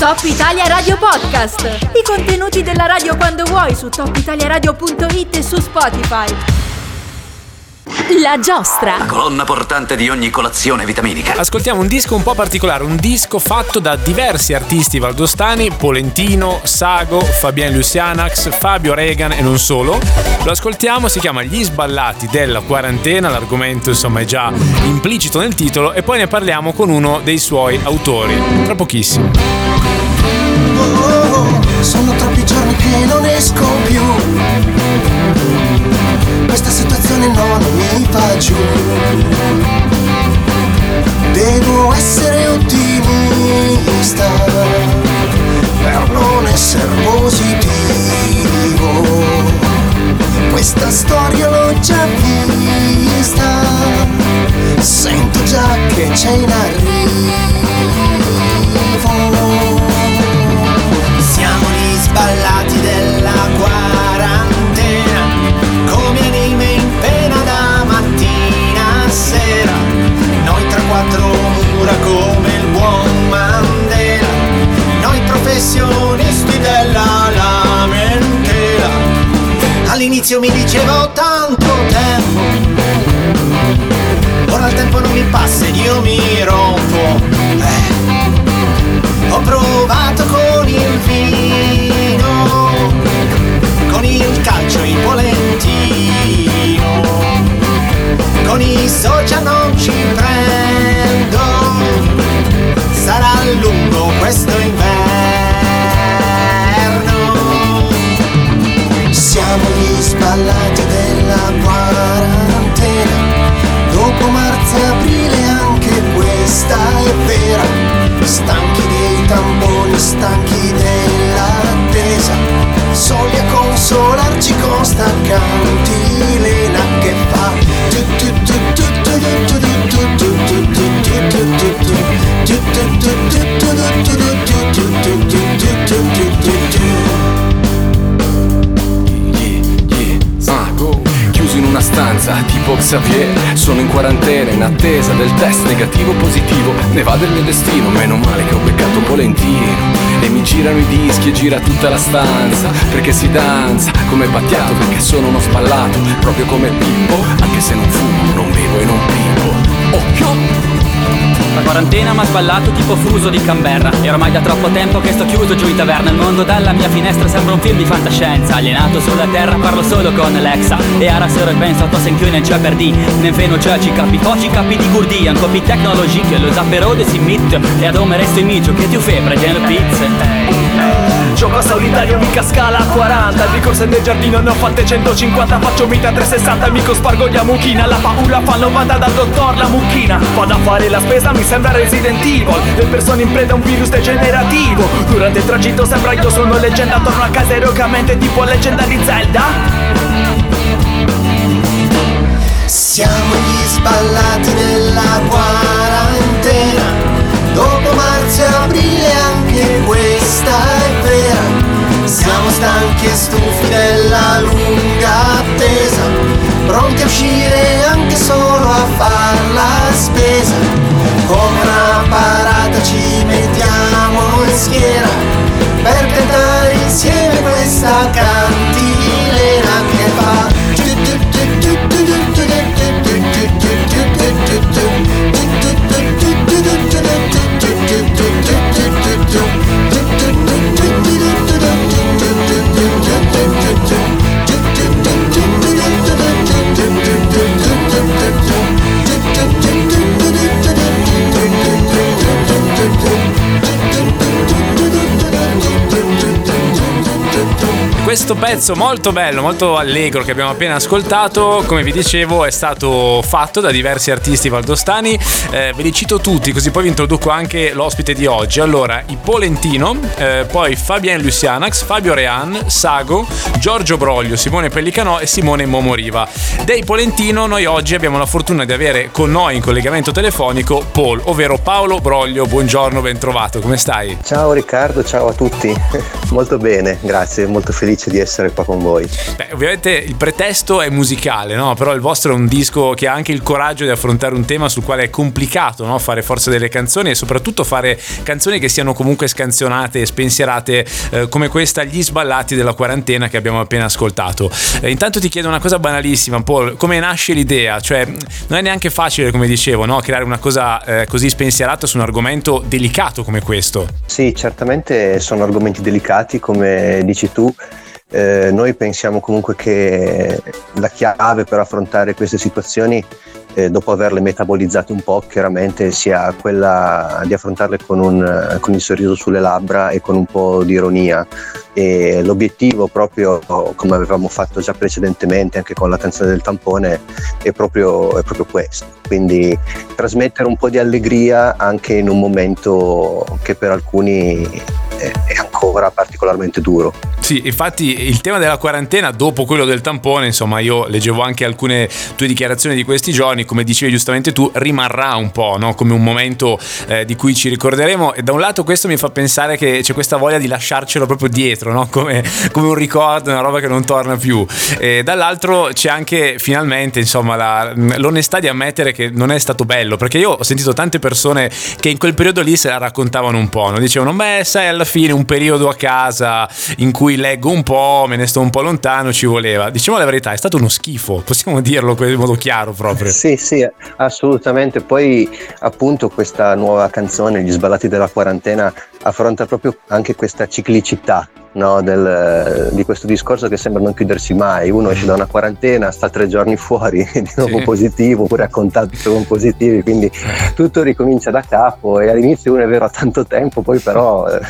Top Italia Radio Podcast. I contenuti della radio quando vuoi su topitaliaradio.it e su Spotify. La giostra. La colonna portante di ogni colazione vitaminica. Ascoltiamo un disco un po' particolare, un disco fatto da diversi artisti valdostani, Polentino, Sago, Fabien Lucianax, Fabio Regan e non solo. Lo ascoltiamo, si chiama Gli sballati della quarantena, l'argomento insomma è già implicito nel titolo e poi ne parliamo con uno dei suoi autori, tra pochissimo. Sono troppi giorni che non esco più questa situazione non mi fa giù. Devo essere ottimista per non essere positivo. Questa storia l'ho già vista, sento già che c'è in All'inizio mi dicevo tanto tempo, ora il tempo non mi passa ed io mi rompo. Eh. Ho provato Xavier Sono in quarantena in attesa del test negativo positivo. Ne va del mio destino, meno male che ho beccato Polentino E mi girano i dischi e gira tutta la stanza Perché si danza come battiato Perché sono uno spallato, proprio come Pippo Anche se non fumo, non bevo e non pipo Occhio! La quarantena m'ha sballato tipo fuso di Canberra. E ormai da troppo tempo che sto chiuso giù in taverna. Il mondo dalla mia finestra sembra un film di fantascienza. Alienato sulla terra parlo solo con Alexa. E ora se penso a tua senchione c'è per di Nemmeno c'è ci capi Oggi capi di gurdi. Un copi tecnologi che lo zapperode si mit E ad ome resto in micio che ti febbre gen pizze Gioco solitario mica scala a 40 Di corse nel giardino ne ho fatte 150 Faccio vita 360 mico spargo di mucchina La paura fa 90 dal dottor la mucchina. Vado a fare la spesa mi sembra Resident Evil. Le persone in preda a un virus degenerativo. Durante il tragitto sembra io sono leggenda. Torno a casa eroicamente tipo leggenda di Zelda. Siamo gli sballati della quarantena Questo pezzo molto bello, molto allegro che abbiamo appena ascoltato, come vi dicevo, è stato fatto da diversi artisti valdostani. Eh, ve li cito tutti, così poi vi introduco anche l'ospite di oggi. Allora, i Polentino, eh, poi Fabien Lucianax, Fabio Rean, Sago, Giorgio Broglio, Simone Pellicanò e Simone Momoriva. Dei Polentino noi oggi abbiamo la fortuna di avere con noi in collegamento telefonico Paul, ovvero Paolo Broglio. Buongiorno, ben trovato, come stai? Ciao Riccardo, ciao a tutti. molto bene, grazie, molto felice felice di essere qua con voi. Beh, ovviamente il pretesto è musicale, no? Però il vostro è un disco che ha anche il coraggio di affrontare un tema sul quale è complicato, no? Fare forse delle canzoni e soprattutto fare canzoni che siano comunque scansionate e spensierate eh, come questa Gli sballati della quarantena che abbiamo appena ascoltato. Eh, intanto ti chiedo una cosa banalissima, Paul, come nasce l'idea? Cioè, non è neanche facile, come dicevo, no? creare una cosa eh, così spensierata su un argomento delicato come questo. Sì, certamente sono argomenti delicati, come dici tu. Eh, noi pensiamo comunque che la chiave per affrontare queste situazioni eh, dopo averle metabolizzate un po', chiaramente sia quella di affrontarle con, un, con, il sorriso sulle labbra e con un po' di ironia. E l'obiettivo, proprio come avevamo fatto già precedentemente anche con la canzone del tampone, è proprio, è proprio questo. Quindi trasmettere un po' di allegria anche in un momento che per alcuni è ancora particolarmente duro. Sì, infatti il tema della quarantena dopo quello del tampone, insomma io leggevo anche alcune tue dichiarazioni di questi giorni, come dicevi giustamente tu, rimarrà un po' no? come un momento eh, di cui ci ricorderemo e da un lato questo mi fa pensare che c'è questa voglia di lasciarcelo proprio dietro, no? come, come, un ricordo, una roba che non torna più. E dall'altro c'è anche finalmente insomma la, l'onestà di ammettere che non è stato bello, perché io ho sentito tante persone che in quel periodo lì se la raccontavano un po', no? dicevano beh sai alla fine un periodo a casa in cui leggo un po', me ne sto un po' lontano, ci voleva. Diciamo la verità, è stato uno schifo, possiamo dirlo in modo chiaro proprio. Sì, sì, assolutamente. Poi appunto questa nuova canzone, Gli sballati della quarantena, affronta proprio anche questa ciclicità no, del, di questo discorso che sembra non chiudersi mai. Uno esce da una quarantena, sta tre giorni fuori, di nuovo sì. positivo, oppure a contatto con positivi, quindi tutto ricomincia da capo e all'inizio uno è vero ha tanto tempo, poi però eh,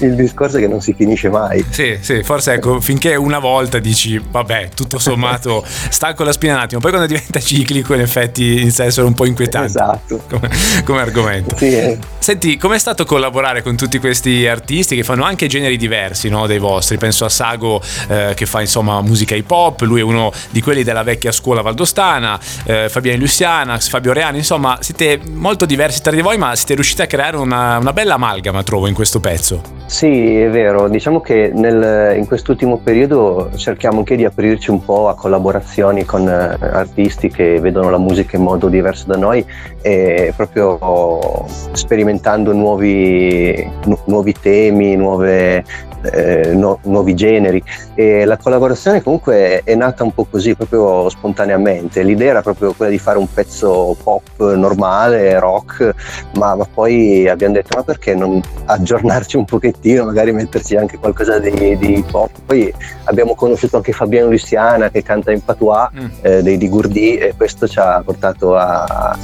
il discorso è che non si finisce mai. Sì, sì, forse ecco, finché una volta dici, vabbè, tutto sommato stacco la spina un attimo, poi quando diventa ciclico in effetti inizia a essere un po' inquietante. Esatto. Come, come argomento. Sì. Eh. Senti, com'è stato collaborare con tutti questi artisti che fanno anche generi diversi? No, dei vostri. Penso a Sago eh, che fa insomma musica hip hop, lui è uno di quelli della vecchia scuola valdostana, eh, Fabiani Luciana, Fabio Reani, insomma siete molto diversi tra di voi ma siete riusciti a creare una, una bella amalgama trovo in questo pezzo. Sì, è vero, diciamo che nel, in quest'ultimo periodo cerchiamo anche di aprirci un po' a collaborazioni con eh, artisti che vedono la musica in modo diverso da noi e proprio sperimentando nuovi, nu- nuovi temi, nuove eh, no, nuovi generi e la collaborazione comunque è nata un po' così, proprio spontaneamente. L'idea era proprio quella di fare un pezzo pop normale, rock, ma, ma poi abbiamo detto ma perché non aggiornarci un pochettino, magari metterci anche qualcosa di, di pop. Poi abbiamo conosciuto anche Fabiano Luciana che canta in patois mm. eh, dei Digurdi e questo ci ha portato a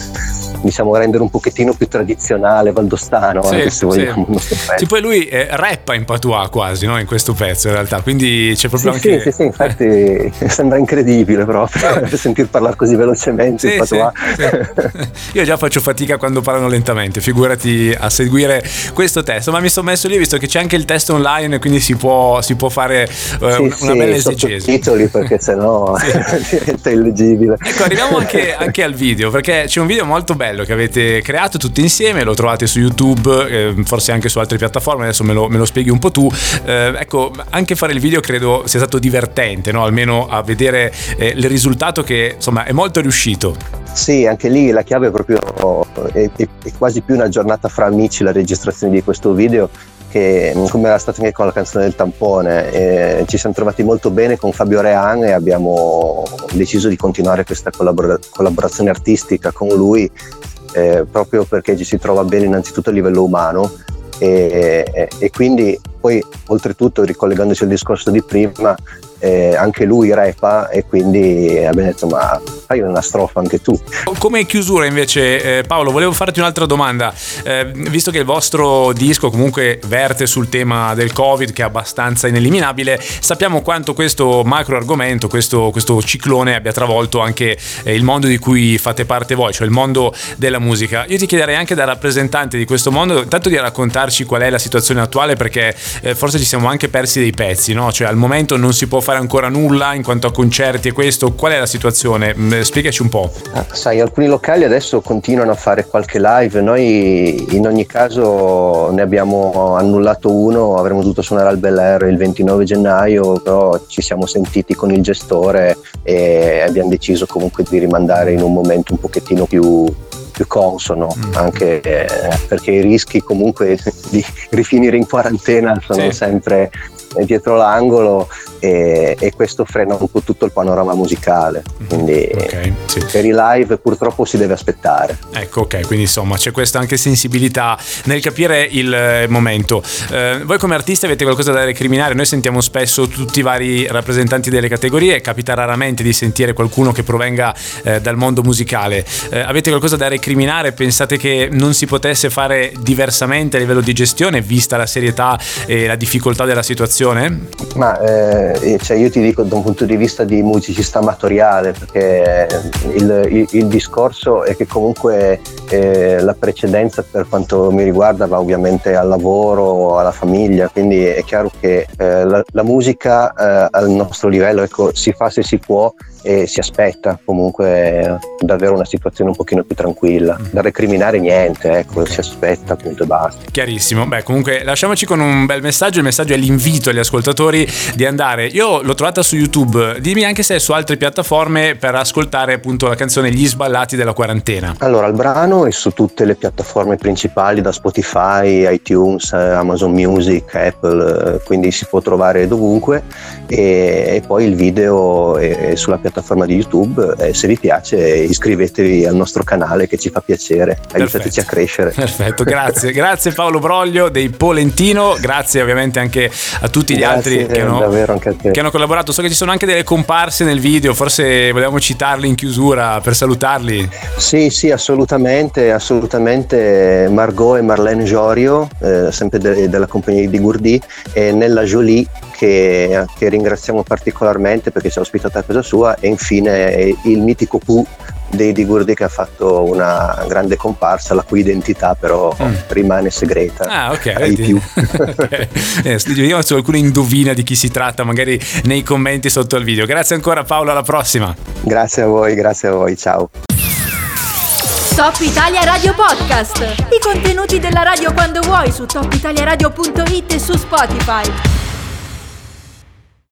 diciamo rendere un pochettino più tradizionale valdostano sì, anche se vogliamo sì. sì, poi lui eh, rappa in patois quasi no? in questo pezzo in realtà quindi c'è proprio sì, anche sì, sì, infatti sembra incredibile proprio sentir parlare così velocemente in patois. io già faccio fatica quando parlano lentamente figurati a seguire questo testo ma mi sono messo lì visto che c'è anche il testo online quindi si può, si può fare eh, una bella esegesi. titoli perché sennò diventa illeggibile ecco arriviamo anche, anche al video perché c'è un video molto bello bello che avete creato tutti insieme, lo trovate su YouTube, eh, forse anche su altre piattaforme, adesso me lo, me lo spieghi un po' tu. Eh, ecco, anche fare il video credo sia stato divertente, no? almeno a vedere eh, il risultato che insomma è molto riuscito. Sì, anche lì la chiave è proprio è, è, è quasi più una giornata fra amici la registrazione di questo video che come era stato anche con la canzone del tampone eh, ci siamo trovati molto bene con Fabio Rean e abbiamo deciso di continuare questa collabora- collaborazione artistica con lui eh, proprio perché ci si trova bene innanzitutto a livello umano. E, e, e quindi poi oltretutto ricollegandoci al discorso di prima eh, anche lui repa e quindi abbiamo detto ma fai una strofa anche tu. Come chiusura invece eh, Paolo volevo farti un'altra domanda, eh, visto che il vostro disco comunque verte sul tema del Covid che è abbastanza ineliminabile, sappiamo quanto questo macro argomento, questo, questo ciclone abbia travolto anche eh, il mondo di cui fate parte voi, cioè il mondo della musica. Io ti chiederei anche da rappresentante di questo mondo, tanto di raccontarci qual è la situazione attuale perché eh, forse ci siamo anche persi dei pezzi, no? cioè al momento non si può fare ancora nulla in quanto a concerti e questo? Qual è la situazione? Mm, spiegaci un po'. Ah, sai, alcuni locali adesso continuano a fare qualche live, noi in ogni caso ne abbiamo annullato uno, avremmo dovuto suonare al Bel Air il 29 gennaio, però ci siamo sentiti con il gestore e abbiamo deciso comunque di rimandare in un momento un pochettino più più consono, mm. anche eh, perché i rischi comunque di rifinire in quarantena sono sì. sempre dietro l'angolo e, e, questo frena un po' tutto il panorama musicale. Mhm. Quindi okay, sì. per i live purtroppo si deve aspettare. Ecco, ok, quindi insomma c'è questa anche sensibilità nel capire il eh, momento. Eh, voi come artisti avete qualcosa da recriminare? Noi sentiamo spesso tutti i vari rappresentanti delle categorie, capita raramente di sentire qualcuno che provenga eh, dal mondo musicale. Eh, avete qualcosa da recriminare? Pensate che non si potesse fare diversamente a livello di gestione, vista la serietà e la difficoltà della situazione? Ma eh, eh, cioè io ti dico da un punto di vista di musicista amatoriale, perché il, il, il discorso è che comunque eh, la precedenza per quanto mi riguarda va ovviamente al lavoro, alla famiglia, quindi è chiaro che eh, la, la, musica eh, al nostro livello ecco, si fa se si può e si aspetta comunque davvero una situazione un pochino più tranquilla. Mm. Da recriminare niente, ecco, okay. si aspetta appunto e basta. Chiarissimo. Beh, comunque lasciamoci con un bel messaggio. Il messaggio è l'invito agli ascoltatori di andare. Io l'ho trovata su YouTube. Dimmi anche se è su altre piattaforme per ascoltare appunto la canzone Gli sballati della quarantena. Allora, il brano è su tutte le piattaforme principali da Spotify, iTunes, Amazon Music, Apple, eh, quindi si può trovare dovunque e, e poi il video è sulla piattaforma piattaforma di YouTube e se vi piace iscrivetevi al nostro canale che ci fa piacere, aiutateci Perfetto. a crescere. Perfetto, grazie. grazie Paolo Broglio dei Polentino, grazie ovviamente anche a tutti gli grazie, altri che hanno, che hanno, collaborato. So che ci sono anche delle comparse nel video, forse volevamo citarli in chiusura per salutarli. Sì, sì, assolutamente, assolutamente. Margot e Marlene Giorio, eh, sempre de- della compagnia di Gurdi, e Nella Jolie che, che, ringraziamo particolarmente perché ci ha ospitato a casa sua e infine il mitico Pooh dei Digurdi che ha fatto una grande comparsa la cui identità però mm. rimane segreta ah ok ai più. Okay. Eh, vediamo se qualcuno indovina di chi si tratta magari nei commenti sotto il video. Grazie ancora Paolo alla prossima. Grazie a voi grazie a voi ciao. Top Italia Radio Podcast. I contenuti della radio quando vuoi su topitaliaradio.it e su Spotify